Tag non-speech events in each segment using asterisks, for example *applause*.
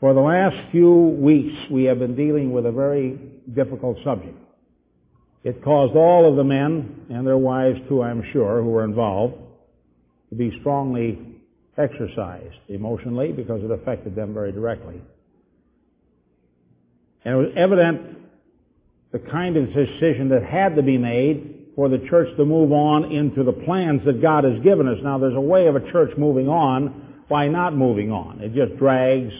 For the last few weeks, we have been dealing with a very difficult subject. It caused all of the men, and their wives too, I'm sure, who were involved, to be strongly exercised emotionally because it affected them very directly. And it was evident the kind of decision that had to be made for the church to move on into the plans that God has given us. Now, there's a way of a church moving on by not moving on. It just drags,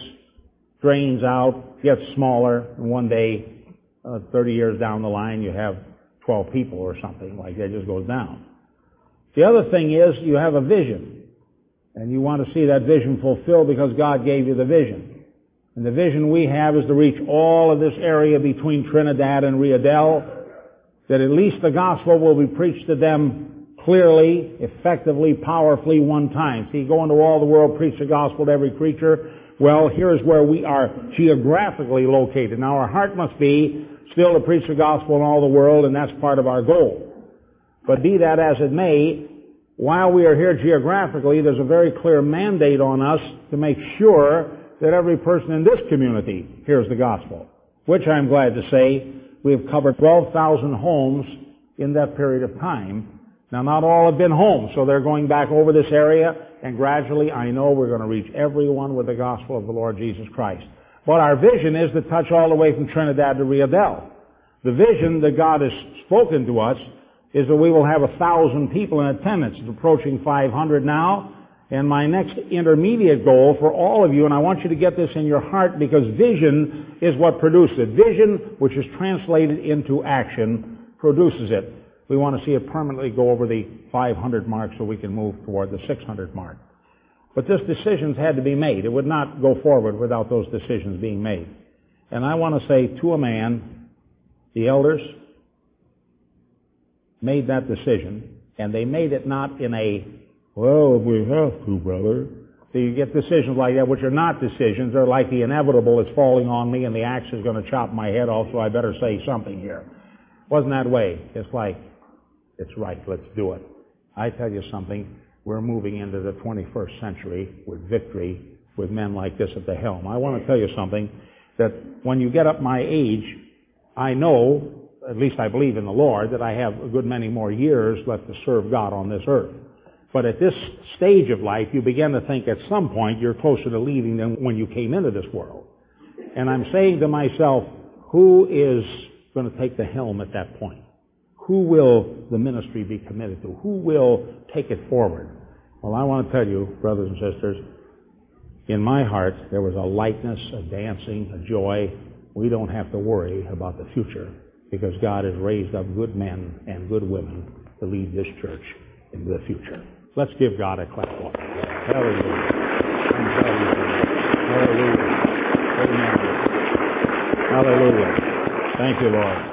drains out, gets smaller, and one day, uh, 30 years down the line, you have 12 people or something like that. It just goes down. The other thing is you have a vision, and you want to see that vision fulfilled because God gave you the vision. And the vision we have is to reach all of this area between Trinidad and Rio Dell, that at least the gospel will be preached to them clearly, effectively, powerfully one time. See, go into all the world, preach the gospel to every creature. Well, here's where we are geographically located. Now our heart must be still to preach the gospel in all the world, and that's part of our goal. But be that as it may, while we are here geographically, there's a very clear mandate on us to make sure that every person in this community hears the gospel, which I'm glad to say we have covered 12,000 homes in that period of time. Now, not all have been home, so they're going back over this area, and gradually I know we're going to reach everyone with the gospel of the Lord Jesus Christ. But our vision is to touch all the way from Trinidad to Rio Dell. The vision that God has spoken to us is that we will have a thousand people in attendance. It's approaching 500 now. And my next intermediate goal for all of you, and I want you to get this in your heart because vision is what produces it. Vision, which is translated into action, produces it. We want to see it permanently go over the 500 mark so we can move toward the 600 mark. But this decisions had to be made. It would not go forward without those decisions being made. And I want to say to a man, the elders made that decision, and they made it not in a, well, if we have to, brother. So you get decisions like that, which are not decisions. They're like the inevitable is falling on me and the axe is going to chop my head off, so I better say something here. Wasn't that way. It's like, it's right, let's do it. I tell you something, we're moving into the 21st century with victory with men like this at the helm. I want to tell you something that when you get up my age, I know, at least I believe in the Lord, that I have a good many more years left to serve God on this earth. But at this stage of life, you begin to think at some point you're closer to leaving than when you came into this world. And I'm saying to myself, who is going to take the helm at that point? Who will the ministry be committed to? Who will take it forward? Well, I want to tell you, brothers and sisters, in my heart there was a lightness, a dancing, a joy. We don't have to worry about the future because God has raised up good men and good women to lead this church into the future. Let's give God a clap. Hallelujah. Hallelujah. Amen. Hallelujah. Thank you, Lord.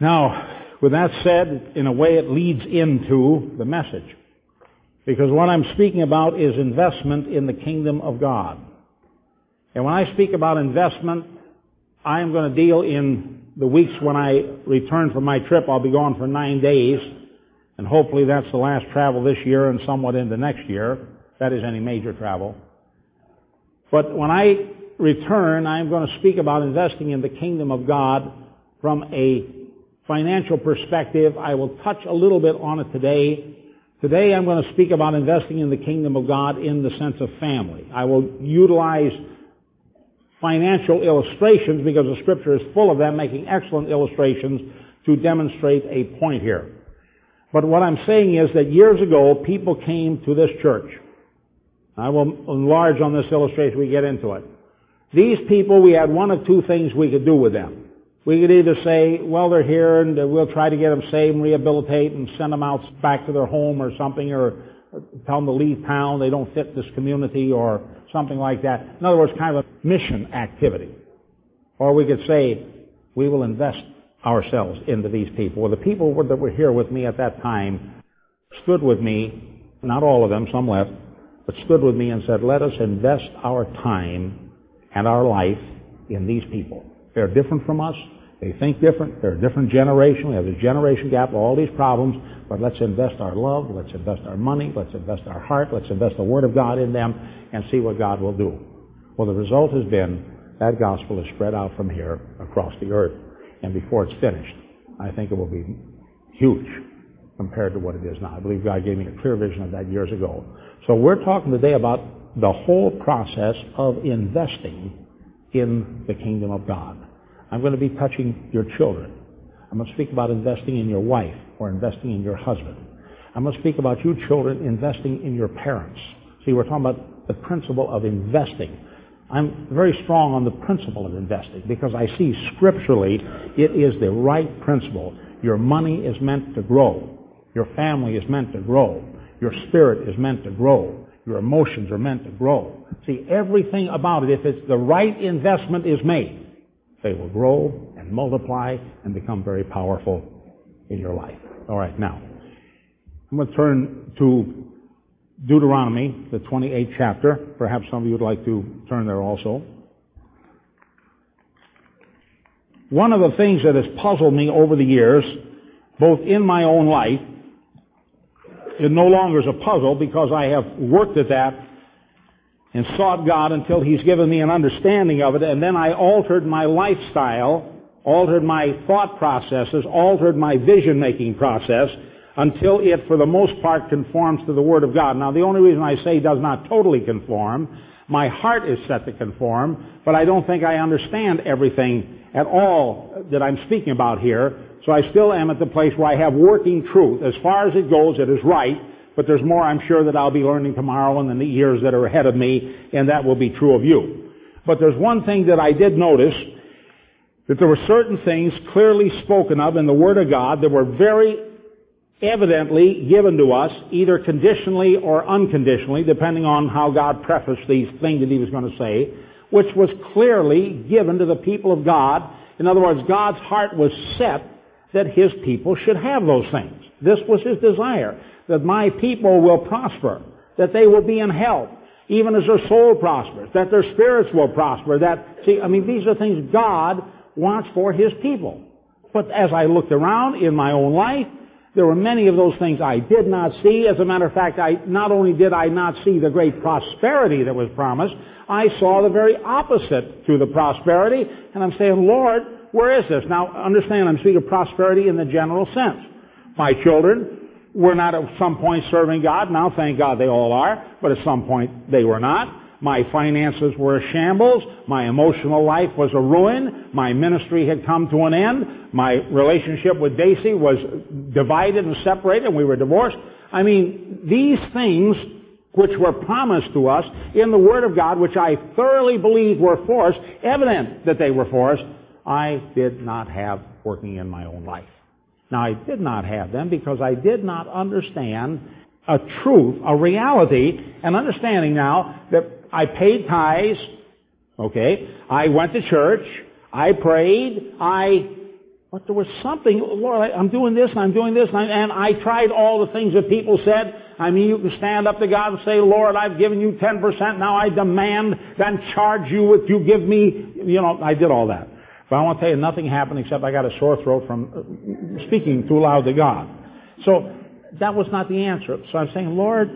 Now, with that said, in a way it leads into the message. Because what I'm speaking about is investment in the kingdom of God. And when I speak about investment, I am going to deal in the weeks when I return from my trip. I'll be gone for nine days. And hopefully that's the last travel this year and somewhat into next year. That is any major travel. But when I return, I'm going to speak about investing in the kingdom of God from a financial perspective. I will touch a little bit on it today. Today I'm going to speak about investing in the kingdom of God in the sense of family. I will utilize financial illustrations because the scripture is full of them, making excellent illustrations to demonstrate a point here. But what I'm saying is that years ago, people came to this church. I will enlarge on this illustration we get into it. These people, we had one of two things we could do with them. We could either say, well, they're here and we'll try to get them saved and rehabilitate and send them out back to their home or something or tell them to leave town, they don't fit this community or something like that. In other words, kind of a mission activity. Or we could say, we will invest ourselves into these people. Well, the people that were here with me at that time stood with me, not all of them, some left, but stood with me and said, let us invest our time and our life in these people. They're different from us. They think different. They're a different generation. We have a generation gap, all these problems. But let's invest our love. Let's invest our money. Let's invest our heart. Let's invest the Word of God in them and see what God will do. Well, the result has been that gospel is spread out from here across the earth. And before it's finished, I think it will be huge compared to what it is now. I believe God gave me a clear vision of that years ago. So we're talking today about the whole process of investing in the kingdom of God. I'm going to be touching your children. I'm going to speak about investing in your wife or investing in your husband. I'm going to speak about you children investing in your parents. See, we're talking about the principle of investing. I'm very strong on the principle of investing because I see scripturally it is the right principle. Your money is meant to grow. Your family is meant to grow. Your spirit is meant to grow. Your emotions are meant to grow. See, everything about it, if it's the right investment is made, they will grow and multiply and become very powerful in your life. All right, now, I'm going to turn to Deuteronomy, the 28th chapter. Perhaps some of you would like to turn there also. One of the things that has puzzled me over the years, both in my own life, it no longer is a puzzle because I have worked at that and sought God until He's given me an understanding of it, and then I altered my lifestyle, altered my thought processes, altered my vision making process, until it, for the most part, conforms to the Word of God. Now, the only reason I say does not totally conform, my heart is set to conform, but I don't think I understand everything at all that I'm speaking about here. So I still am at the place where I have working truth. As far as it goes, it is right, but there's more I'm sure that I'll be learning tomorrow and in the years that are ahead of me, and that will be true of you. But there's one thing that I did notice, that there were certain things clearly spoken of in the Word of God that were very evidently given to us, either conditionally or unconditionally, depending on how God prefaced these things that He was going to say, which was clearly given to the people of God. In other words, God's heart was set that His people should have those things. This was His desire, that my people will prosper, that they will be in health, even as their soul prospers, that their spirits will prosper, that, see, I mean, these are things God wants for His people. But as I looked around in my own life, there were many of those things I did not see. As a matter of fact, I, not only did I not see the great prosperity that was promised, I saw the very opposite to the prosperity, and I'm saying, Lord, where is this? Now, understand, I'm speaking of prosperity in the general sense. My children were not at some point serving God. Now, thank God they all are, but at some point they were not. My finances were a shambles. My emotional life was a ruin. My ministry had come to an end. My relationship with Daisy was divided and separated, and we were divorced. I mean, these things which were promised to us in the Word of God, which I thoroughly believed were for us, evident that they were for us, I did not have working in my own life. Now, I did not have them because I did not understand a truth, a reality, an understanding now that I paid tithes, okay, I went to church, I prayed, I, but there was something, Lord, I, am doing this and I'm doing this, and I, and I tried all the things that people said. I mean, you can stand up to God and say, Lord, I've given you 10%, now I demand, then charge you what you give me. You know, I did all that. But I want to tell you, nothing happened except I got a sore throat from uh, speaking too loud to God. So, that was not the answer. So I'm saying, Lord,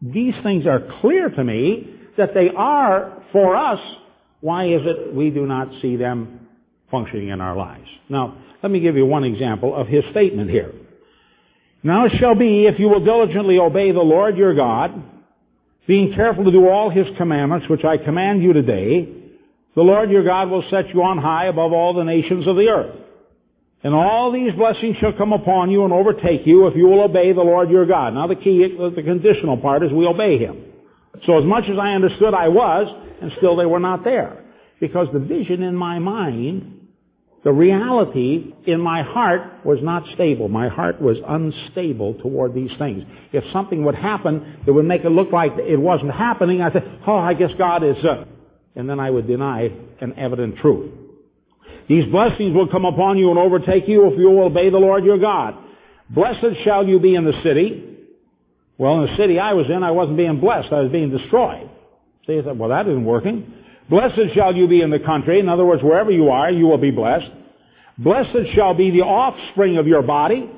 these things are clear to me that they are for us. Why is it we do not see them functioning in our lives? Now, let me give you one example of his statement here. Now it shall be, if you will diligently obey the Lord your God, being careful to do all his commandments, which I command you today, the Lord your God will set you on high above all the nations of the earth. And all these blessings shall come upon you and overtake you if you will obey the Lord your God. Now the key, the conditional part is we obey Him. So as much as I understood I was, and still they were not there. Because the vision in my mind, the reality in my heart was not stable. My heart was unstable toward these things. If something would happen that would make it look like it wasn't happening, I'd say, oh, I guess God is, uh, and then I would deny an evident truth. These blessings will come upon you and overtake you if you will obey the Lord your God. Blessed shall you be in the city. Well, in the city I was in, I wasn't being blessed. I was being destroyed. See, you said, well, that isn't working. Blessed shall you be in the country. In other words, wherever you are, you will be blessed. Blessed shall be the offspring of your body,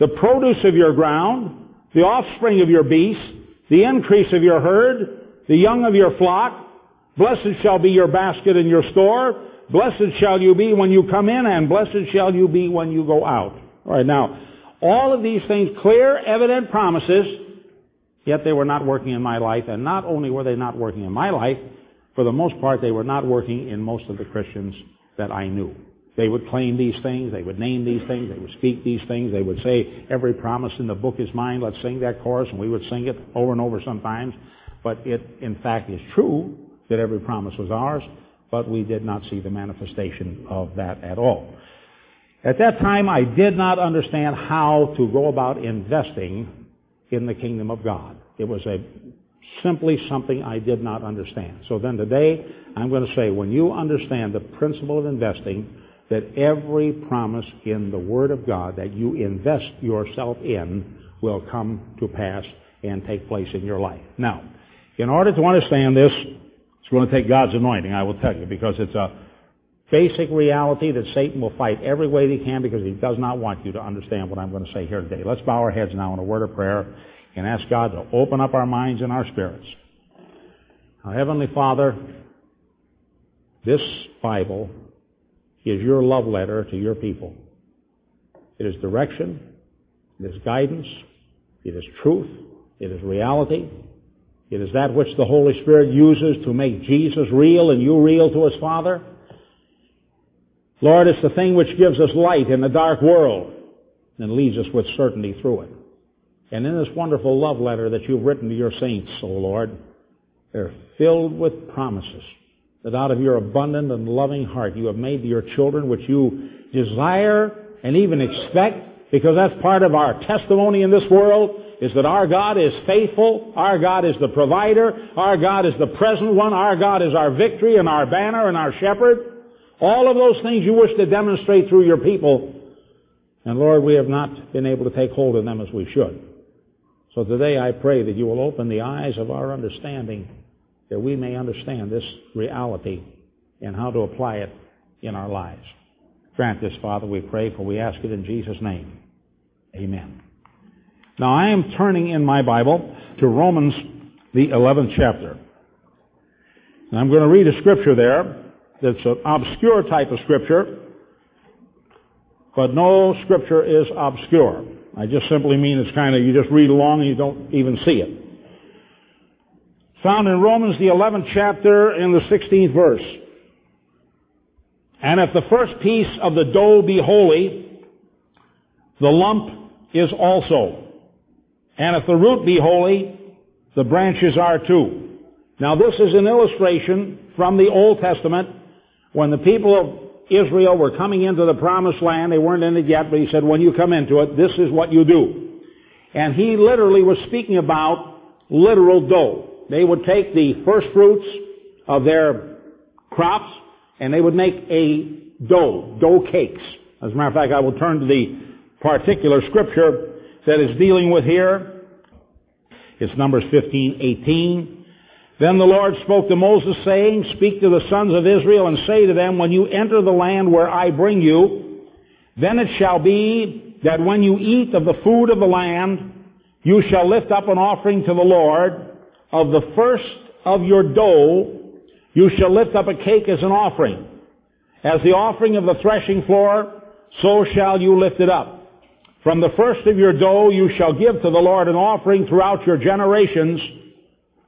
the produce of your ground, the offspring of your beasts, the increase of your herd, the young of your flock. Blessed shall be your basket and your store. Blessed shall you be when you come in, and blessed shall you be when you go out. All right, now, all of these things, clear, evident promises, yet they were not working in my life, and not only were they not working in my life, for the most part, they were not working in most of the Christians that I knew. They would claim these things, they would name these things, they would speak these things, they would say, every promise in the book is mine, let's sing that chorus, and we would sing it over and over sometimes. But it, in fact, is true that every promise was ours, but we did not see the manifestation of that at all. At that time, I did not understand how to go about investing in the kingdom of God. It was a simply something I did not understand. So then today, I'm going to say, when you understand the principle of investing, that every promise in the Word of God that you invest yourself in will come to pass and take place in your life. Now, in order to understand this, it's going to take God's anointing, I will tell you, because it's a basic reality that Satan will fight every way he can because he does not want you to understand what I'm going to say here today. Let's bow our heads now in a word of prayer and ask God to open up our minds and our spirits. Heavenly Father, this Bible is your love letter to your people. It is direction, it is guidance, it is truth, it is reality, it is that which the Holy Spirit uses to make Jesus real and you real to His Father. Lord, it's the thing which gives us light in the dark world and leads us with certainty through it. And in this wonderful love letter that you've written to your saints, O Lord, they're filled with promises that out of your abundant and loving heart you have made to your children which you desire and even expect because that's part of our testimony in this world is that our God is faithful, our God is the provider, our God is the present one, our God is our victory and our banner and our shepherd. All of those things you wish to demonstrate through your people. And Lord, we have not been able to take hold of them as we should. So today I pray that you will open the eyes of our understanding that we may understand this reality and how to apply it in our lives. Grant this, Father, we pray, for we ask it in Jesus' name. Amen. Now I am turning in my Bible to Romans, the 11th chapter. And I'm going to read a scripture there that's an obscure type of scripture, but no scripture is obscure. I just simply mean it's kind of, you just read along and you don't even see it found in Romans the 11th chapter in the 16th verse. And if the first piece of the dough be holy, the lump is also. And if the root be holy, the branches are too. Now this is an illustration from the Old Testament when the people of Israel were coming into the promised land. They weren't in it yet, but he said, when you come into it, this is what you do. And he literally was speaking about literal dough they would take the first fruits of their crops and they would make a dough, dough cakes. As a matter of fact, I will turn to the particular scripture that is dealing with here. It's Numbers 15, 18. Then the Lord spoke to Moses saying, Speak to the sons of Israel and say to them, When you enter the land where I bring you, then it shall be that when you eat of the food of the land, you shall lift up an offering to the Lord, of the first of your dough, you shall lift up a cake as an offering. As the offering of the threshing floor, so shall you lift it up. From the first of your dough you shall give to the Lord an offering throughout your generations.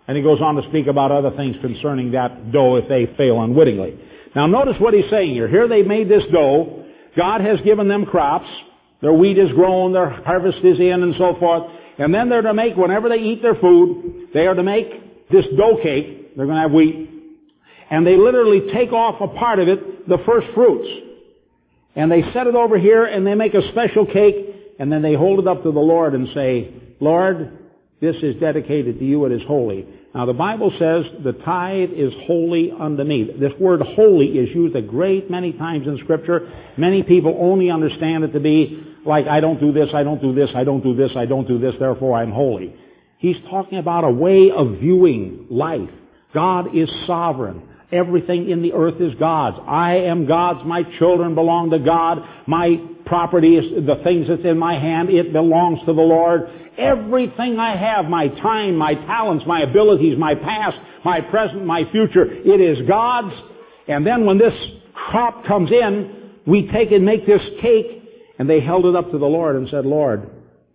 And he goes on to speak about other things concerning that dough if they fail unwittingly. Now notice what he's saying here. Here they made this dough. God has given them crops. Their wheat is grown, their harvest is in, and so forth. And then they're to make, whenever they eat their food, they are to make this dough cake. They're going to have wheat. And they literally take off a part of it, the first fruits. And they set it over here and they make a special cake and then they hold it up to the Lord and say, Lord, this is dedicated to you. It is holy. Now the Bible says the tithe is holy unto me. This word holy is used a great many times in scripture. Many people only understand it to be like, I don't do this, I don't do this, I don't do this, I don't do this, therefore I'm holy. He's talking about a way of viewing life. God is sovereign. Everything in the earth is God's. I am God's. My children belong to God. My property the things that's in my hand. It belongs to the Lord. Everything I have, my time, my talents, my abilities, my past, my present, my future, it is God's. And then when this crop comes in, we take and make this cake. And they held it up to the Lord and said, Lord,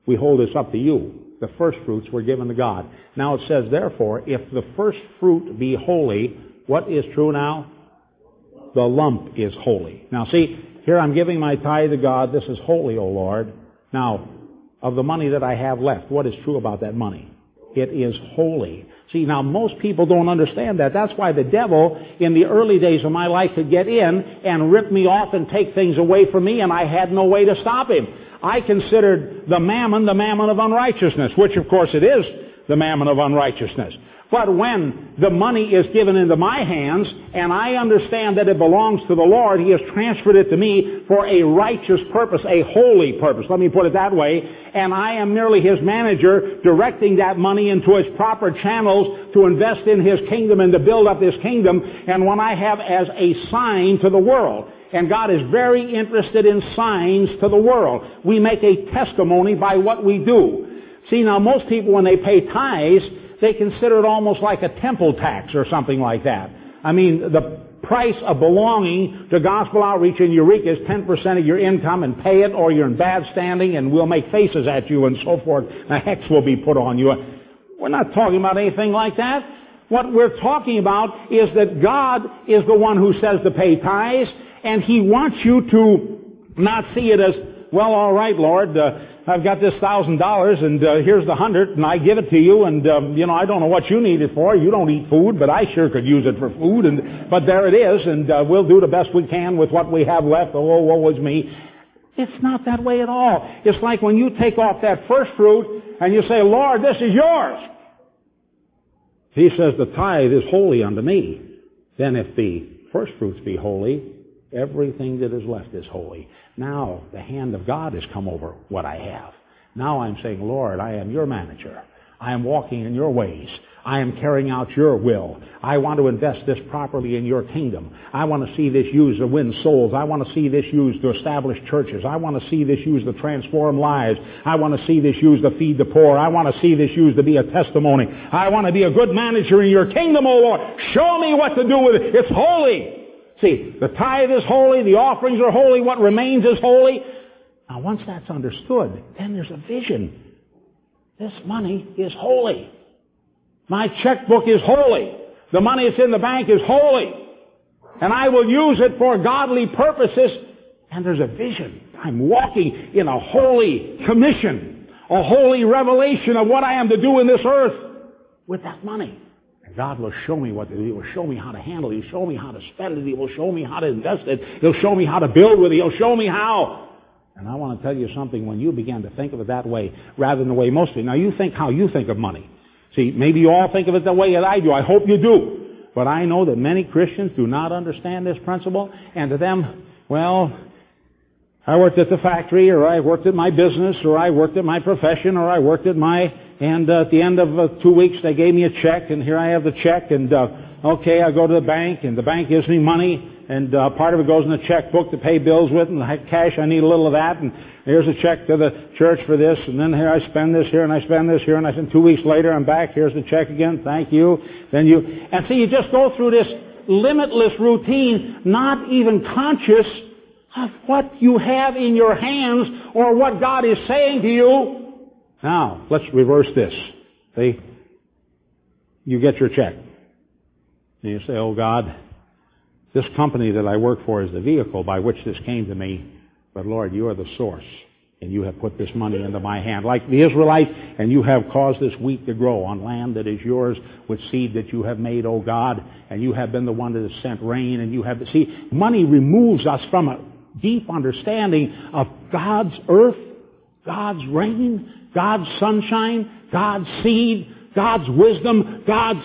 we hold this up to you. The first fruits were given to God. Now it says, therefore, if the first fruit be holy, what is true now? The lump is holy. Now see, here I'm giving my tithe to God. This is holy, O Lord. Now, of the money that I have left, what is true about that money? It is holy. See, now most people don't understand that. That's why the devil, in the early days of my life, could get in and rip me off and take things away from me, and I had no way to stop him. I considered the mammon the mammon of unrighteousness, which of course it is the mammon of unrighteousness. But when the money is given into my hands and I understand that it belongs to the Lord, He has transferred it to me for a righteous purpose, a holy purpose. Let me put it that way. And I am merely His manager directing that money into its proper channels to invest in His kingdom and to build up His kingdom. And when I have as a sign to the world. And God is very interested in signs to the world. We make a testimony by what we do. See, now most people when they pay tithes, they consider it almost like a temple tax or something like that. I mean, the price of belonging to gospel outreach in Eureka is 10% of your income and pay it or you're in bad standing and we'll make faces at you and so forth. A hex will be put on you. We're not talking about anything like that. What we're talking about is that God is the one who says to pay tithes and He wants you to not see it as, well, all right, Lord, uh, I've got this thousand dollars and uh, here's the hundred and I give it to you and um, you know I don't know what you need it for. You don't eat food, but I sure could use it for food. And but there it is, and uh, we'll do the best we can with what we have left. Oh, woe was me. It's not that way at all. It's like when you take off that first fruit and you say, Lord, this is yours. He says the tithe is holy unto me. Then if the first fruits be holy, everything that is left is holy. Now the hand of God has come over what I have. Now I'm saying, Lord, I am your manager. I am walking in your ways. I am carrying out your will. I want to invest this properly in your kingdom. I want to see this used to win souls. I want to see this used to establish churches. I want to see this used to transform lives. I want to see this used to feed the poor. I want to see this used to be a testimony. I want to be a good manager in your kingdom, O Lord. Show me what to do with it. It's holy. See, the tithe is holy, the offerings are holy, what remains is holy. Now once that's understood, then there's a vision. This money is holy. My checkbook is holy. The money that's in the bank is holy. And I will use it for godly purposes. And there's a vision. I'm walking in a holy commission, a holy revelation of what I am to do in this earth with that money. God will show me what to do. He will show me how to handle it. He'll show me how to spend it. He will show me how to invest it. He'll show me how to build with it. He'll show me how. And I want to tell you something, when you begin to think of it that way, rather than the way most do. Now you think how you think of money. See, maybe you all think of it the way that I do. I hope you do. But I know that many Christians do not understand this principle, and to them, well, I worked at the factory, or I worked at my business, or I worked at my profession, or I worked at my and uh, at the end of uh, two weeks, they gave me a check, and here I have the check. And uh, okay, I go to the bank, and the bank gives me money, and uh, part of it goes in the checkbook to pay bills with, and the cash I need a little of that. And here's a check to the church for this, and then here I spend this here, and I spend this here, and I spend two weeks later, I'm back. Here's the check again. Thank you. Then you, and see, you just go through this limitless routine, not even conscious of what you have in your hands or what God is saying to you. Now, let's reverse this. See? You get your check. And you say, oh God, this company that I work for is the vehicle by which this came to me, but Lord, you are the source. And you have put this money into my hand, like the Israelites, and you have caused this wheat to grow on land that is yours with seed that you have made, O God, and you have been the one that has sent rain, and you have, see, money removes us from a deep understanding of God's earth, God's rain, God's sunshine, God's seed, God's wisdom, God's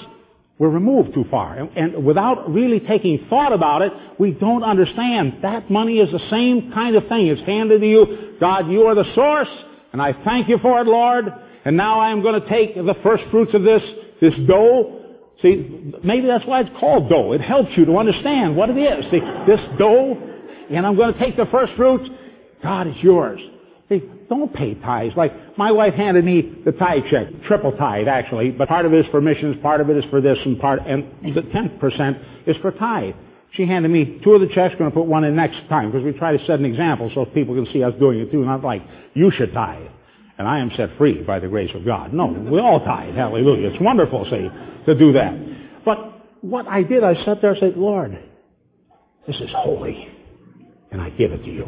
we're removed too far. And, without really taking thought about it, we don't understand. That money is the same kind of thing. It's handed to you. God, you are the source, and I thank you for it, Lord. And now I am going to take the first fruits of this, this dough, See, maybe that's why it's called dough. It helps you to understand what it is. See, this dough, and I'm going to take the first fruits. God, it's yours. Don't pay tithes. Like, my wife handed me the tithe check, triple tithe actually, but part of it is for missions, part of it is for this, and part, and the 10% is for tithe. She handed me two of the checks, going to put one in next time, because we try to set an example so people can see us doing it too, not like, you should tithe. And I am set free by the grace of God. No, we all tithe. Hallelujah. It's wonderful, see, to do that. But what I did, I sat there and said, Lord, this is holy. And I give it to you.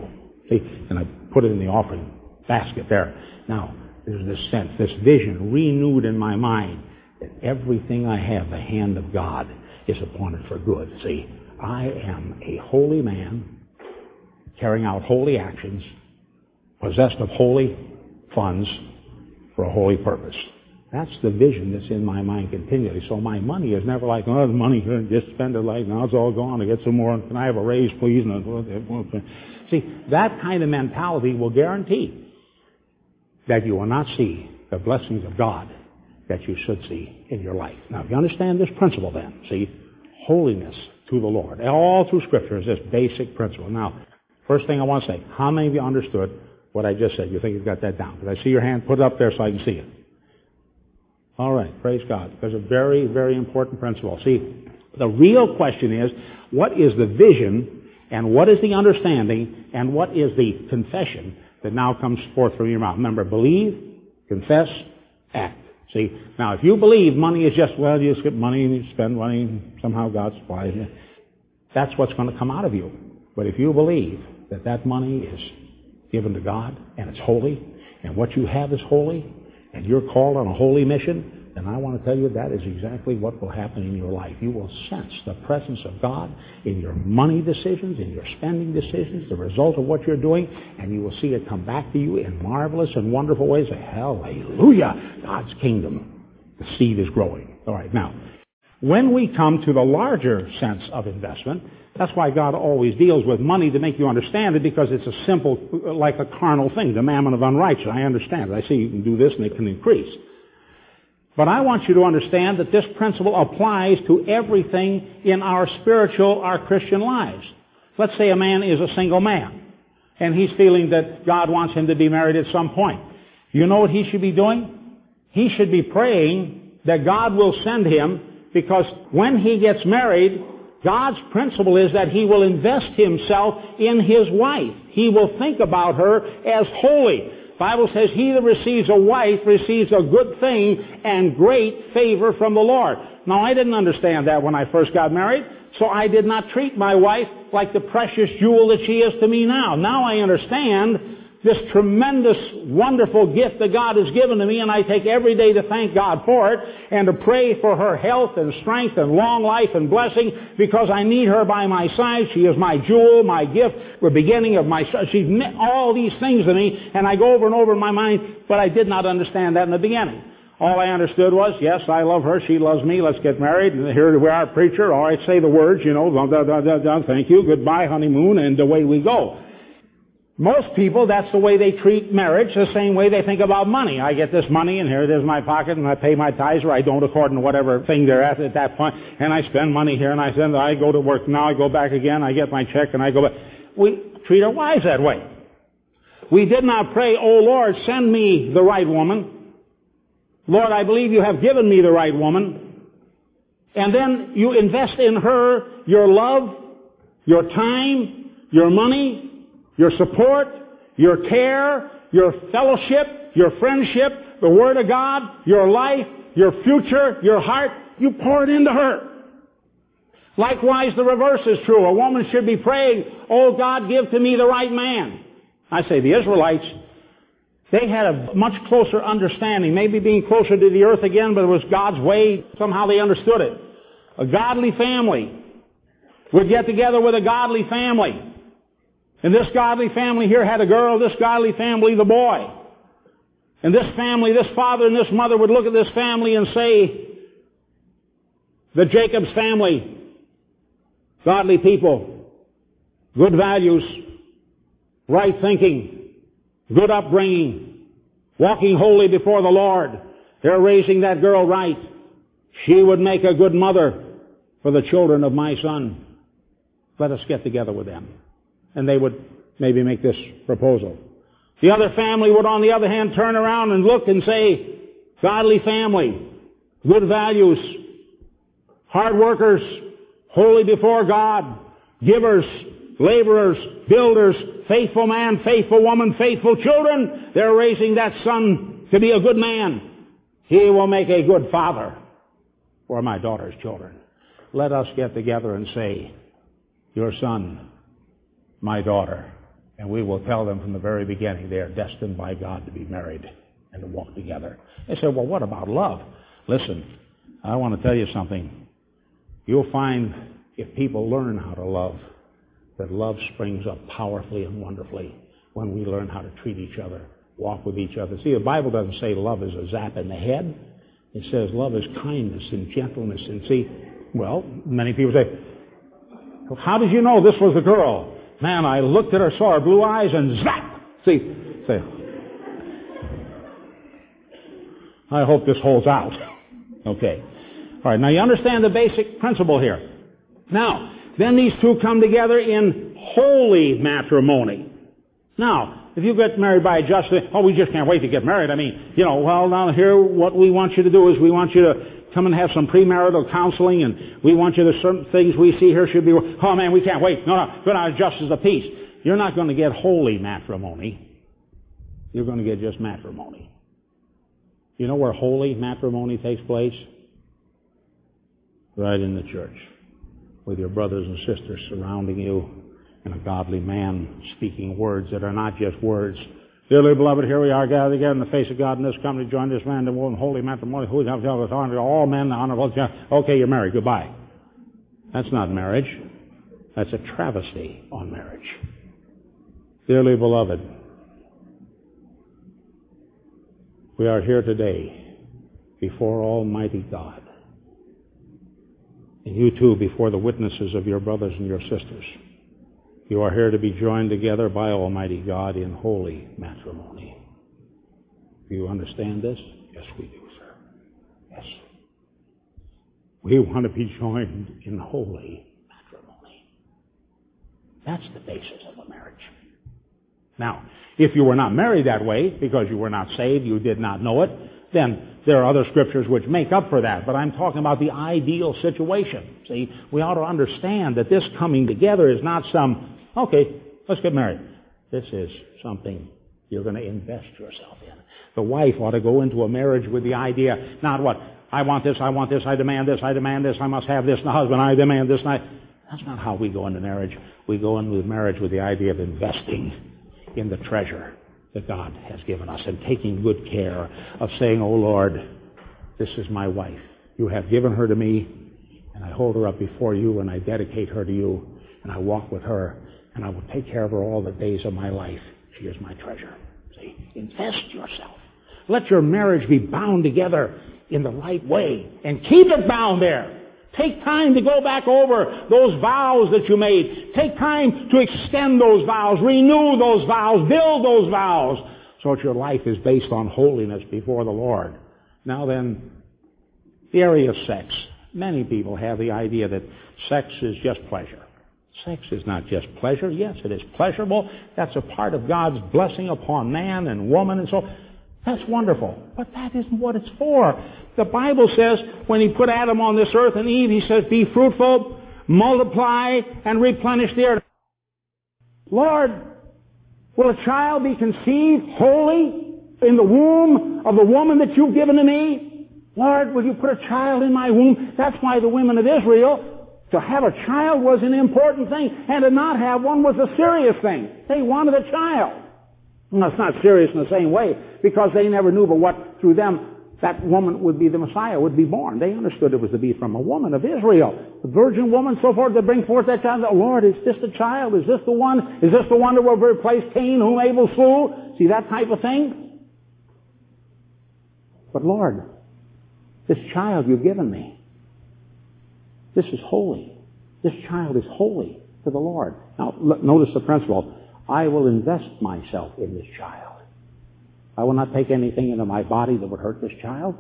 See, and I put it in the offering basket there. Now, there's this sense, this vision renewed in my mind that everything I have, the hand of God, is upon it for good. See, I am a holy man carrying out holy actions, possessed of holy funds for a holy purpose. That's the vision that's in my mind continually. So my money is never like, oh, the money, uh, just spend it like, now it's all gone, I get some more, can I have a raise, please? See, that kind of mentality will guarantee that you will not see the blessings of God that you should see in your life. Now, if you understand this principle then, see, holiness to the Lord. All through Scripture is this basic principle. Now, first thing I want to say, how many of you understood what I just said. You think you've got that down. Did I see your hand? Put it up there so I can see it. All right. Praise God. There's a very, very important principle. See, the real question is, what is the vision and what is the understanding and what is the confession that now comes forth from your mouth? Remember, believe, confess, act. See, now if you believe money is just, well, you just get money and you spend money, and somehow God supplies you, that's what's going to come out of you. But if you believe that that money is given to God and it's holy, and what you have is holy, and you're called on a holy mission, then I want to tell you that is exactly what will happen in your life. You will sense the presence of God in your money decisions, in your spending decisions, the result of what you're doing, and you will see it come back to you in marvelous and wonderful ways. Hallelujah! God's kingdom. The seed is growing. All right, now, when we come to the larger sense of investment, that's why God always deals with money to make you understand it because it's a simple, like a carnal thing, the mammon of unrighteousness. I understand it. I see you can do this and it can increase. But I want you to understand that this principle applies to everything in our spiritual, our Christian lives. Let's say a man is a single man and he's feeling that God wants him to be married at some point. You know what he should be doing? He should be praying that God will send him because when he gets married, God's principle is that He will invest Himself in His wife. He will think about her as holy. Bible says, He that receives a wife receives a good thing and great favor from the Lord. Now, I didn't understand that when I first got married, so I did not treat my wife like the precious jewel that she is to me now. Now I understand this tremendous, wonderful gift that God has given to me, and I take every day to thank God for it and to pray for her health and strength and long life and blessing because I need her by my side. She is my jewel, my gift, the beginning of my, she's meant all these things to me, and I go over and over in my mind, but I did not understand that in the beginning. All I understood was, yes, I love her, she loves me, let's get married, and here we are, preacher, all right, say the words, you know, da, da, da, da, thank you, goodbye, honeymoon, and away we go. Most people, that's the way they treat marriage, the same way they think about money. I get this money and here it is in my pocket and I pay my tithes or I don't according to whatever thing they're at at that point and I spend money here and I send, I go to work now, I go back again, I get my check and I go back. We treat our wives that way. We did not pray, oh Lord, send me the right woman. Lord, I believe you have given me the right woman. And then you invest in her your love, your time, your money, your support, your care, your fellowship, your friendship, the Word of God, your life, your future, your heart, you pour it into her. Likewise, the reverse is true. A woman should be praying, Oh God, give to me the right man. I say the Israelites, they had a much closer understanding, maybe being closer to the earth again, but it was God's way. Somehow they understood it. A godly family would get together with a godly family. And this godly family here had a girl, this godly family, the boy. And this family, this father and this mother would look at this family and say, the Jacob's family, godly people, good values, right thinking, good upbringing, walking holy before the Lord. They're raising that girl right. She would make a good mother for the children of my son. Let us get together with them. And they would maybe make this proposal. The other family would, on the other hand, turn around and look and say, godly family, good values, hard workers, holy before God, givers, laborers, builders, faithful man, faithful woman, faithful children. They're raising that son to be a good man. He will make a good father for my daughter's children. Let us get together and say, your son, my daughter. And we will tell them from the very beginning they are destined by God to be married and to walk together. They say, well, what about love? Listen, I want to tell you something. You'll find if people learn how to love, that love springs up powerfully and wonderfully when we learn how to treat each other, walk with each other. See, the Bible doesn't say love is a zap in the head. It says love is kindness and gentleness. And see, well, many people say, how did you know this was the girl? Man, I looked at her, saw her blue eyes, and zap! See, say, I hope this holds out. *laughs* Okay. All right, now you understand the basic principle here. Now, then these two come together in holy matrimony. Now, if you get married by a justice, oh, we just can't wait to get married. I mean, you know, well, now here, what we want you to do is we want you to come and have some premarital counseling, and we want you to certain things we see here should be. Oh man, we can't wait. No, no, good on justice of peace. You're not going to get holy matrimony. You're going to get just matrimony. You know where holy matrimony takes place? Right in the church with your brothers and sisters surrounding you and a godly man speaking words that are not just words. Dearly beloved, here we are gathered together in the face of God in this company, join this man and woman, holy matrimony, who with honor to all men, honorable. Okay, you're married. Goodbye. That's not marriage. That's a travesty on marriage. Dearly beloved, we are here today before Almighty God and you too before the witnesses of your brothers and your sisters. You are here to be joined together by Almighty God in holy matrimony. Do you understand this? Yes, we do, sir. Yes. We want to be joined in holy matrimony. That's the basis of a marriage. Now, if you were not married that way because you were not saved, you did not know it, then there are other scriptures which make up for that, but I'm talking about the ideal situation. See, we ought to understand that this coming together is not some, okay, let's get married. This is something you're going to invest yourself in. The wife ought to go into a marriage with the idea, not what, I want this, I want this, I demand this, I demand this, I must have this, and the husband, I demand this, and I... That's not how we go into marriage. We go into marriage with the idea of investing in the treasure that God has given us and taking good care of saying, Oh Lord, this is my wife. You have given her to me and I hold her up before you and I dedicate her to you and I walk with her and I will take care of her all the days of my life. She is my treasure. See, invest yourself. Let your marriage be bound together in the right way and keep it bound there. Take time to go back over those vows that you made. Take time to extend those vows, renew those vows, build those vows, so that your life is based on holiness before the Lord. Now then, the area of sex. Many people have the idea that sex is just pleasure. Sex is not just pleasure. Yes, it is pleasurable. That's a part of God's blessing upon man and woman and so that's wonderful. But that isn't what it's for. The Bible says when He put Adam on this earth and Eve, He says, be fruitful, multiply, and replenish the earth. Lord, will a child be conceived holy in the womb of the woman that you've given to me? Lord, will you put a child in my womb? That's why the women of Israel, to have a child was an important thing, and to not have one was a serious thing. They wanted a child. Well, it's not serious in the same way because they never knew but what through them that woman would be the Messiah, would be born. They understood it was to be from a woman of Israel. The virgin woman, so forth, to bring forth that child. Oh, Lord, is this the child? Is this the one? Is this the one that will replace Cain, whom Abel slew? See that type of thing? But Lord, this child you've given me, this is holy. This child is holy to the Lord. Now, notice the principle. I will invest myself in this child. I will not take anything into my body that would hurt this child.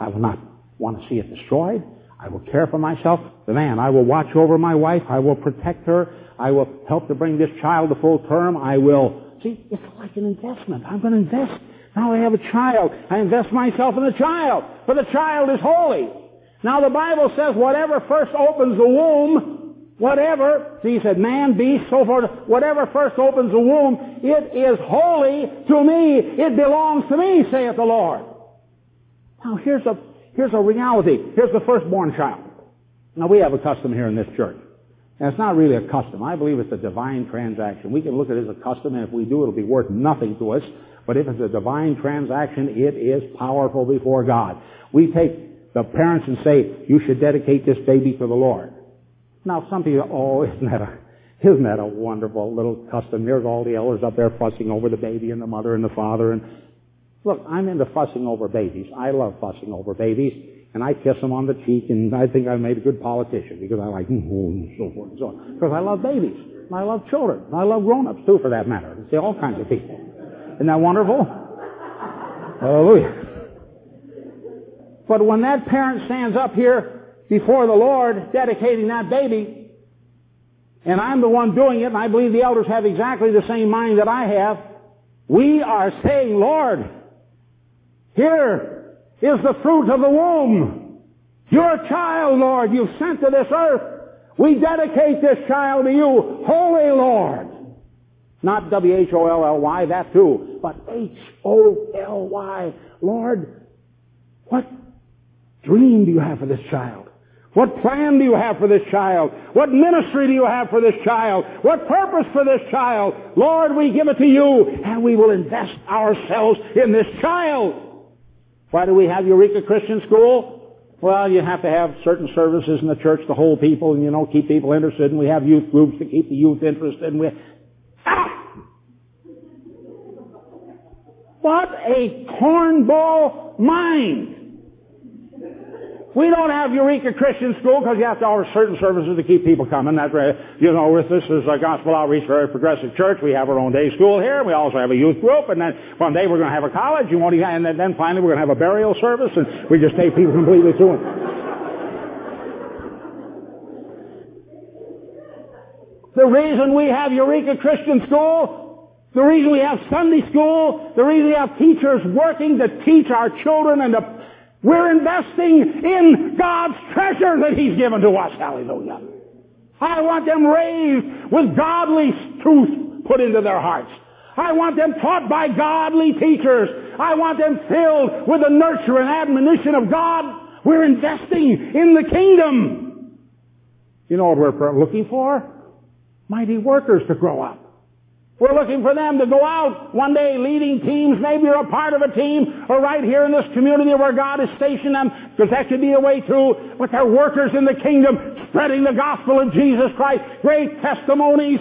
I will not want to see it destroyed. I will care for myself. The man, I will watch over my wife. I will protect her. I will help to bring this child to full term. I will. See, it's like an investment. I'm going to invest. Now I have a child. I invest myself in the child. For the child is holy. Now the Bible says whatever first opens the womb, whatever, he said man, beast, so forth, whatever first opens the womb, it is holy to me. It belongs to me, saith the Lord. Now here's a, here's a reality. Here's the firstborn child. Now we have a custom here in this church. And it's not really a custom. I believe it's a divine transaction. We can look at it as a custom, and if we do, it'll be worth nothing to us. But if it's a divine transaction, it is powerful before God. We take the parents and say, you should dedicate this baby to the Lord. Now some people, oh, *laughs* isn't that a, isn't that a wonderful little custom? There's all the elders up there fussing over the baby and the mother and the father. And look, I'm into fussing over babies. I love fussing over babies and I kiss them on the cheek, and I think I made a good politician because I like *laughs* and so forth and so on. Because I love babies, and I love children, and I love grown-ups too, for that matter. See all kinds of people. Isn't that wonderful? Hallelujah. But when that parent stands up here before the Lord, dedicating that baby, and I'm the one doing it, and I believe the elders have exactly the same mind that I have, we are saying, Lord, here is the fruit of the womb. Your child, Lord, you've sent to this earth. We dedicate this child to you, Holy Lord. Not W-H-O-L-L-Y, that too, but H-O-L-Y. Lord, what dream do you have for this child? What plan do you have for this child? What ministry do you have for this child? What purpose for this child? Lord, we give it to you and we will invest ourselves in this child. Why do we have Eureka Christian School? Well, you have to have certain services in the church to hold people and, you know, keep people interested, and we have youth groups to keep the youth interested, and we... Ah! What a cornball mind! We don't have Eureka Christian School because you have to offer certain services to keep people coming. Right. You know, with this is a gospel outreach, very progressive church. We have our own day school here. We also have a youth group, and then one day we're going to have a college. You and then finally we're going to have a burial service, and we just take people completely through it. The reason we have Eureka Christian School, the reason we have Sunday school, the reason we have teachers working to teach our children and to we're investing in God's treasure that He's given to us. Hallelujah. I want them raised with godly truth put into their hearts. I want them taught by godly teachers. I want them filled with the nurture and admonition of God. We're investing in the kingdom. You know what we're looking for? Mighty workers to grow up. We're looking for them to go out one day leading teams. Maybe you're a part of a team or right here in this community where God has stationed them because that could be a way through. But they're workers in the kingdom spreading the gospel of Jesus Christ. Great testimonies.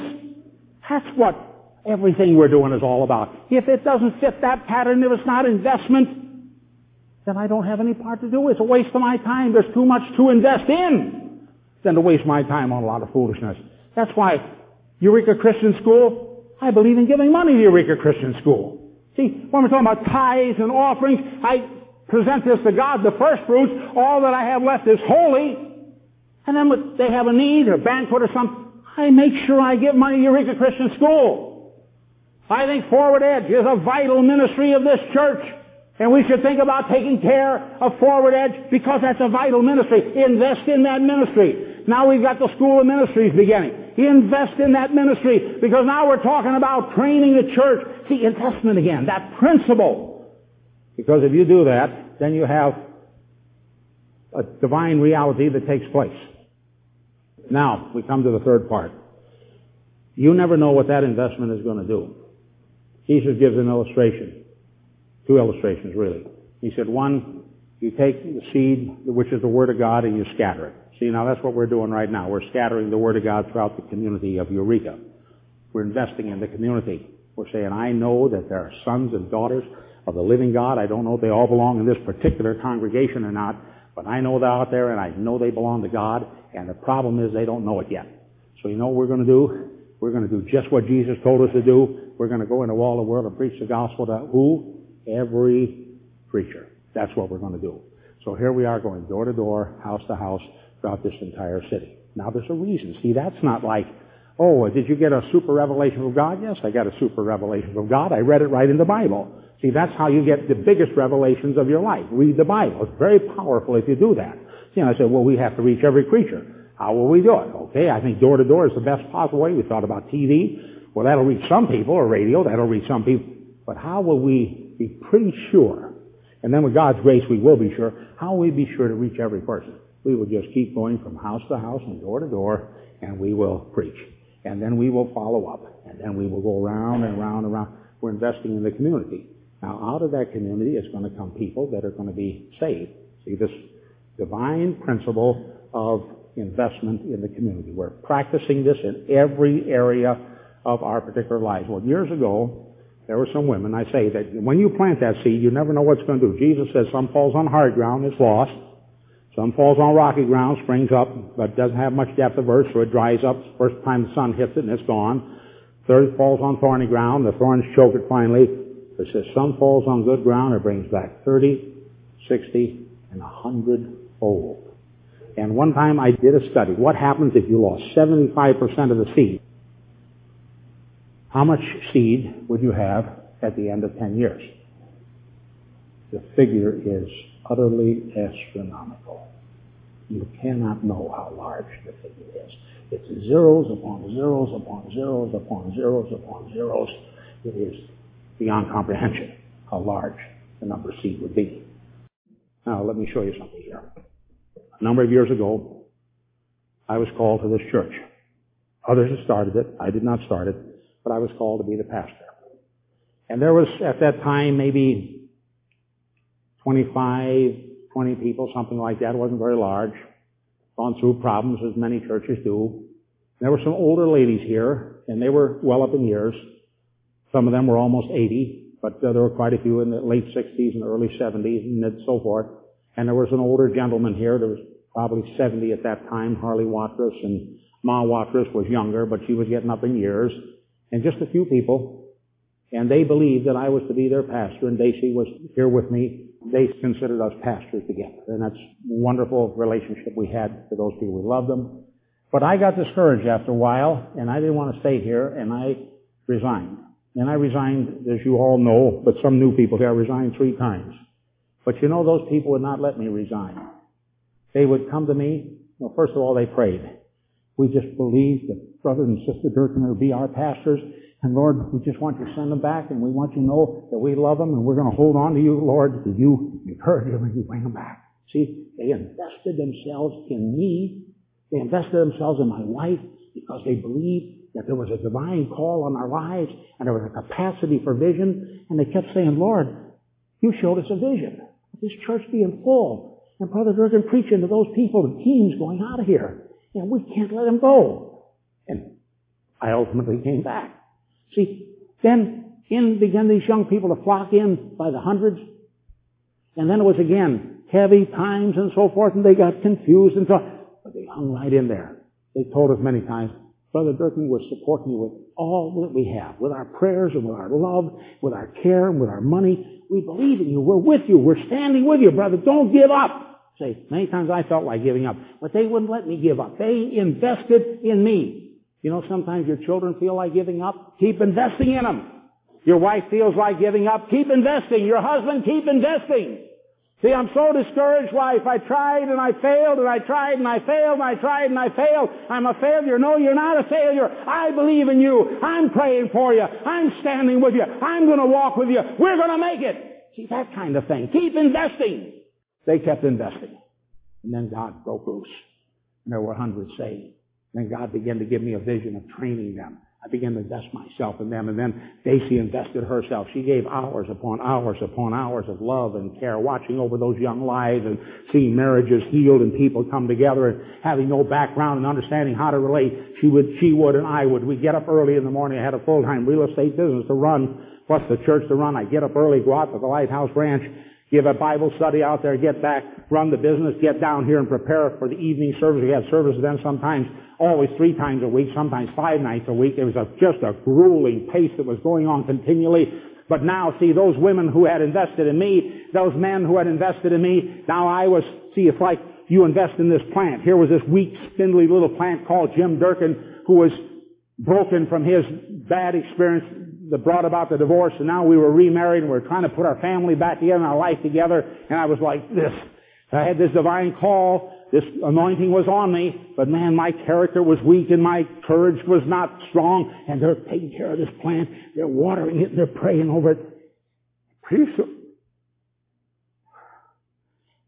That's what everything we're doing is all about. If it doesn't fit that pattern, if it's not investment, then I don't have any part to do. It's a waste of my time. There's too much to invest in than to waste my time on a lot of foolishness. That's why Eureka Christian School, I believe in giving money to Eureka Christian School. See, when we're talking about tithes and offerings, I present this to God, the first fruits. All that I have left is holy. And then when they have a need or a banquet or something, I make sure I give money to Eureka Christian School. I think Forward Edge is a vital ministry of this church. And we should think about taking care of Forward Edge because that's a vital ministry. Invest in that ministry. Now we've got the School of Ministries beginning. Invest in that ministry because now we're talking about training the church. See, investment again, that principle. Because if you do that, then you have a divine reality that takes place. Now, we come to the third part. You never know what that investment is going to do. Jesus gives an illustration. Two illustrations, really. He said, one, you take the seed, which is the Word of God, and you scatter it. See, now that's what we're doing right now. We're scattering the Word of God throughout the community of Eureka. We're investing in the community. We're saying, I know that there are sons and daughters of the living God. I don't know if they all belong in this particular congregation or not, but I know they're out there and I know they belong to God, and the problem is they don't know it yet. So you know what we're going to do? We're going to do just what Jesus told us to do. We're going to go into all the world and preach the gospel to who? Every creature. That's what we're going to do. So here we are going door to door, house to house, throughout this entire city. Now there's a reason. See, that's not like, oh, did you get a super revelation from God? Yes, I got a super revelation from God. I read it right in the Bible. See, that's how you get the biggest revelations of your life. Read the Bible. It's very powerful if you do that. See, and I said, well, we have to reach every creature. How will we do it? Okay, I think door to door is the best possible way. We thought about TV. Well, that'll reach some people, or radio, that'll reach some people. But how will we be pretty sure, and then with God's grace we will be sure, how will we be sure to reach every person? We will just keep going from house to house and door to door, and we will preach. And then we will follow up. And then we will go around and around and around. We're investing in the community. Now, out of that community is going to come people that are going to be saved. See, this divine principle of investment in the community. We're practicing this in every area of our particular lives. Well, years ago, there were some women, I say that when you plant that seed, you never know what's going to do. Jesus says some falls on hard ground, it's lost. Some falls on rocky ground, springs up, but doesn't have much depth of earth, so it dries up. First time the sun hits it and it's gone. Third falls on thorny ground, the thorns choke it finally. It says some falls on good ground, it brings back 30, 60, and 100 fold. And one time I did a study. What happens if you lost 75% of the seed? How much seed would you have at the end of 10 years? The figure is utterly astronomical. You cannot know how large the figure is. It's zeros upon zeros upon zeros upon zeros upon zeros. It is beyond comprehension how large the number C would be. Now, let me show you something here. A number of years ago, I was called to this church. Others have started it. I did not start it, but I was called to be the pastor. And there was, at that time, maybe 25, 20 people, something like that. It wasn't very large. Gone through problems as many churches do. There were some older ladies here, and they were well up in years. Some of them were almost 80, but uh, there were quite a few in the late 60s and early 70s and so forth. And there was an older gentleman here. There was probably 70 at that time, Harley Watrous, and Ma Watrous was younger, but she was getting up in years. And just a few people. And they believed that I was to be their pastor, and Daisy was here with me they considered us pastors together. And that's a wonderful relationship we had with those people. We loved them. But I got discouraged after a while, and I didn't want to stay here, and I resigned. And I resigned, as you all know, but some new people here, I resigned three times. But you know, those people would not let me resign. They would come to me, well, first of all, they prayed. We just believe that Brother and Sister Durkin will be our pastors, and Lord, we just want you to send them back, and we want you to know that we love them, and we're going to hold on to you, Lord, that you encourage them and you bring them back. See, they invested themselves in me. They invested themselves in my wife because they believed that there was a divine call on our lives and there was a capacity for vision. And they kept saying, Lord, you showed us a vision. This church being full. And Brother Durkin preaching to those people, the teams going out of here. And we can't let them go. And I ultimately came back. See, then in began these young people to flock in by the hundreds. And then it was again heavy times and so forth, and they got confused and so But they hung right in there. They told us many times, Brother Durkin, we're supporting you with all that we have, with our prayers and with our love, with our care and with our money. We believe in you. We're with you. We're standing with you, brother. Don't give up. Say, many times I felt like giving up, but they wouldn't let me give up. They invested in me. You know, sometimes your children feel like giving up. Keep investing in them. Your wife feels like giving up. Keep investing. Your husband, keep investing. See, I'm so discouraged, wife. I tried and I failed and I tried and I failed and I tried and I failed. I'm a failure. No, you're not a failure. I believe in you. I'm praying for you. I'm standing with you. I'm going to walk with you. We're going to make it. See, that kind of thing. Keep investing. They kept investing. And then God broke loose. And there were hundreds saved. Then God began to give me a vision of training them. I began to invest myself in them. And then Daisy invested herself. She gave hours upon hours upon hours of love and care, watching over those young lives and seeing marriages healed and people come together and having no background and understanding how to relate. She would, she would and I would. We'd get up early in the morning. I had a full-time real estate business to run, plus the church to run. I'd get up early, go out to the Lighthouse Ranch, give a Bible study out there, get back, run the business, get down here and prepare for the evening service. We had services then sometimes always three times a week, sometimes five nights a week. It was a, just a grueling pace that was going on continually. But now, see, those women who had invested in me, those men who had invested in me, now I was, see, it's like you invest in this plant. Here was this weak, spindly little plant called Jim Durkin who was broken from his bad experience that brought about the divorce and now we were remarried and we were trying to put our family back together and our life together and I was like this. I had this divine call. This anointing was on me, but man, my character was weak and my courage was not strong and they're taking care of this plant. They're watering it they're praying over it. Pretty soon,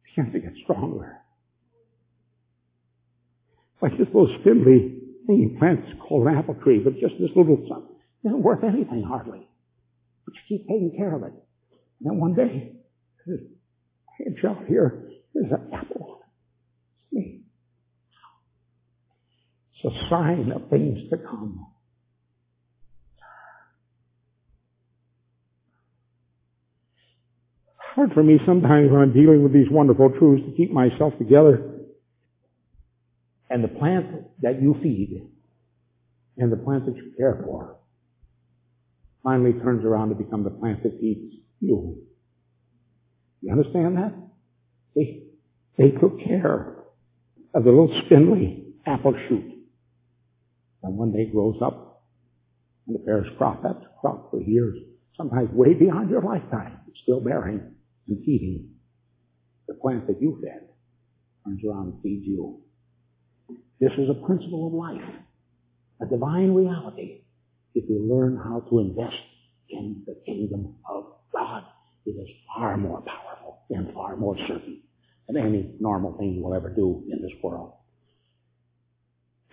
it began to get stronger. It's like this little spindly thing plants called an apple tree, but just this little something. Isn't worth anything hardly. But you keep taking care of it. And then one day, hedge out here, there's an apple. It's me. It's a sign of things to come. hard for me sometimes when I'm dealing with these wonderful truths to keep myself together. And the plant that you feed and the plant that you care for finally turns around to become the plant that feeds you. You understand that? They, they took care of the little spindly apple shoot. And one day grows up and bears crop after crop for years, sometimes way beyond your lifetime, still bearing and feeding. The plant that you fed turns around and feeds you. This is a principle of life, a divine reality. If we learn how to invest in the kingdom of God, it is far more powerful and far more certain than any normal thing you will ever do in this world.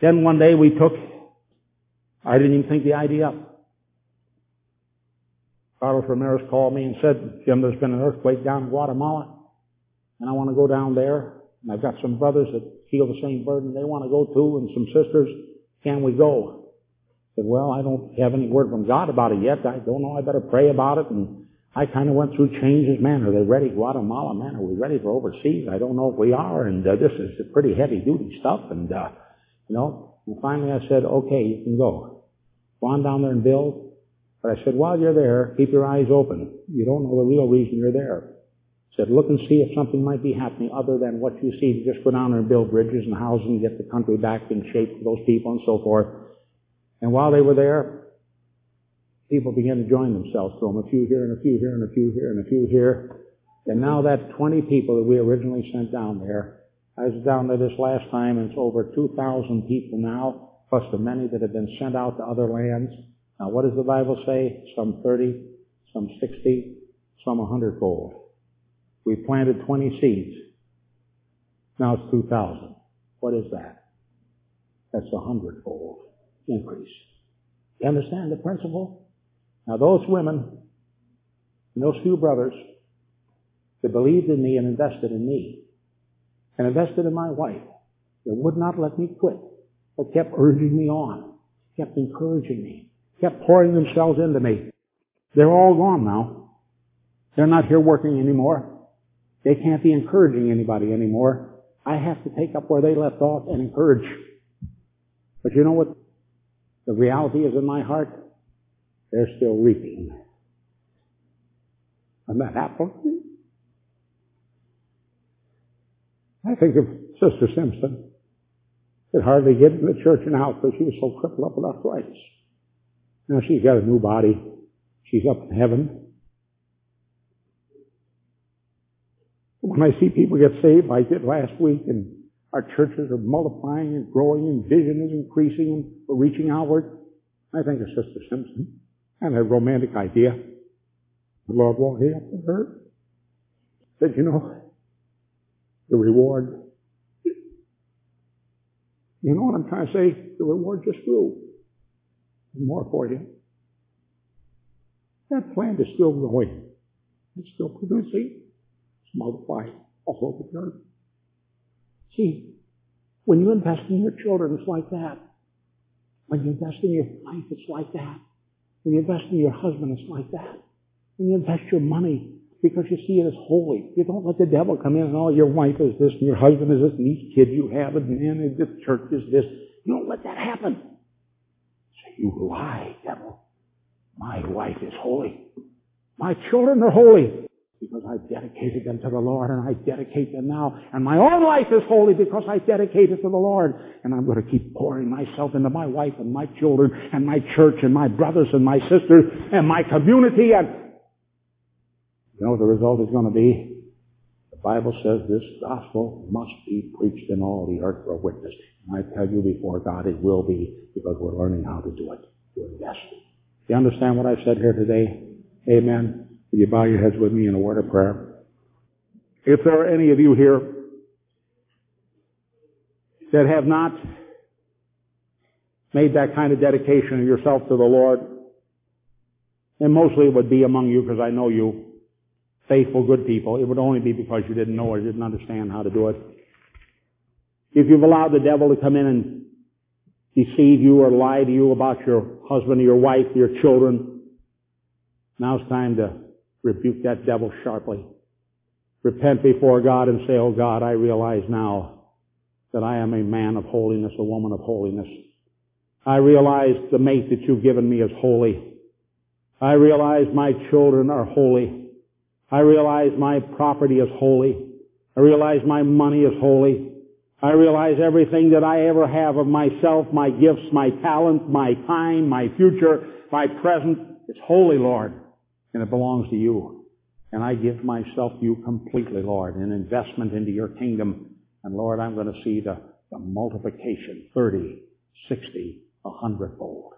Then one day we took, I didn't even think the idea up. Carlos Ramirez called me and said, Jim, there's been an earthquake down in Guatemala, and I want to go down there. And I've got some brothers that feel the same burden they want to go too, and some sisters. Can we go? Said, well, I don't have any word from God about it yet. I don't know. I better pray about it. And I kind of went through changes. Man, are they ready? Guatemala, man, are we ready for overseas? I don't know if we are. And uh, this is pretty heavy duty stuff. And, uh, you know, and finally I said, okay, you can go. Go on down there and build. But I said, while you're there, keep your eyes open. You don't know the real reason you're there. Said, look and see if something might be happening other than what you see. Just go down there and build bridges and houses and get the country back in shape for those people and so forth. And while they were there, people began to join themselves to them. A few here and a few here and a few here and a few here. And now that 20 people that we originally sent down there, I was down there this last time and it's over 2,000 people now, plus the many that have been sent out to other lands. Now, what does the Bible say? Some 30, some 60, some 100 fold. We planted 20 seeds. Now it's 2,000. What is that? That's a hundredfold increase. You understand the principle? Now those women and those few brothers that believed in me and invested in me and invested in my wife, they would not let me quit, but kept urging me on, kept encouraging me, kept pouring themselves into me. They're all gone now. They're not here working anymore. They can't be encouraging anybody anymore. I have to take up where they left off and encourage. But you know what the reality is in my heart? They're still reaping. And that apple. I think of Sister Simpson. Could hardly get in the church and out because she was so crippled up with arthritis. Now she's got a new body. She's up in heaven. When I see people get saved I did last week and our churches are multiplying and growing and vision is increasing and we're reaching outward, I think of Sister Simpson and a romantic idea. The Lord won't hear to her. Said, you know, the reward, you know what I'm trying to say? The reward just grew. more for you. That plant is still growing. It's still producing multiply all over the earth. See, when you invest in your children, it's like that. When you invest in your wife, it's like that. When you invest in your husband, it's like that. When you invest your money, because you see it as holy. You don't let the devil come in and, oh, your wife is this, and your husband is this, and these kids you have, and man, this church is this. You don't let that happen. So you lie, devil. My wife is holy. My children are holy because I dedicated them to the Lord and I dedicate them now. And my own life is holy because I dedicate it to the Lord. And I'm going to keep pouring myself into my wife and my children and my church and my brothers and my sisters and my community and you know what the result is going to be? The Bible says this gospel must be preached in all the earth for a witness. And I tell you before God it will be because we're learning how to do it. To invest. You understand what I've said here today? Amen. Will you bow your heads with me in a word of prayer? If there are any of you here that have not made that kind of dedication of yourself to the Lord, and mostly it would be among you because I know you, faithful, good people. It would only be because you didn't know or didn't understand how to do it. If you've allowed the devil to come in and deceive you or lie to you about your husband or your wife, your children, now it's time to rebuke that devil sharply. Repent before God and say, Oh God, I realize now that I am a man of holiness, a woman of holiness. I realize the mate that you've given me is holy. I realize my children are holy. I realize my property is holy. I realize my money is holy. I realize everything that I ever have of myself, my gifts, my talent, my time, my future, my present, is holy, Lord and it belongs to you. And I give myself to you completely, Lord, an investment into your kingdom. And Lord, I'm going to see the, the multiplication, 30, 60, a hundredfold.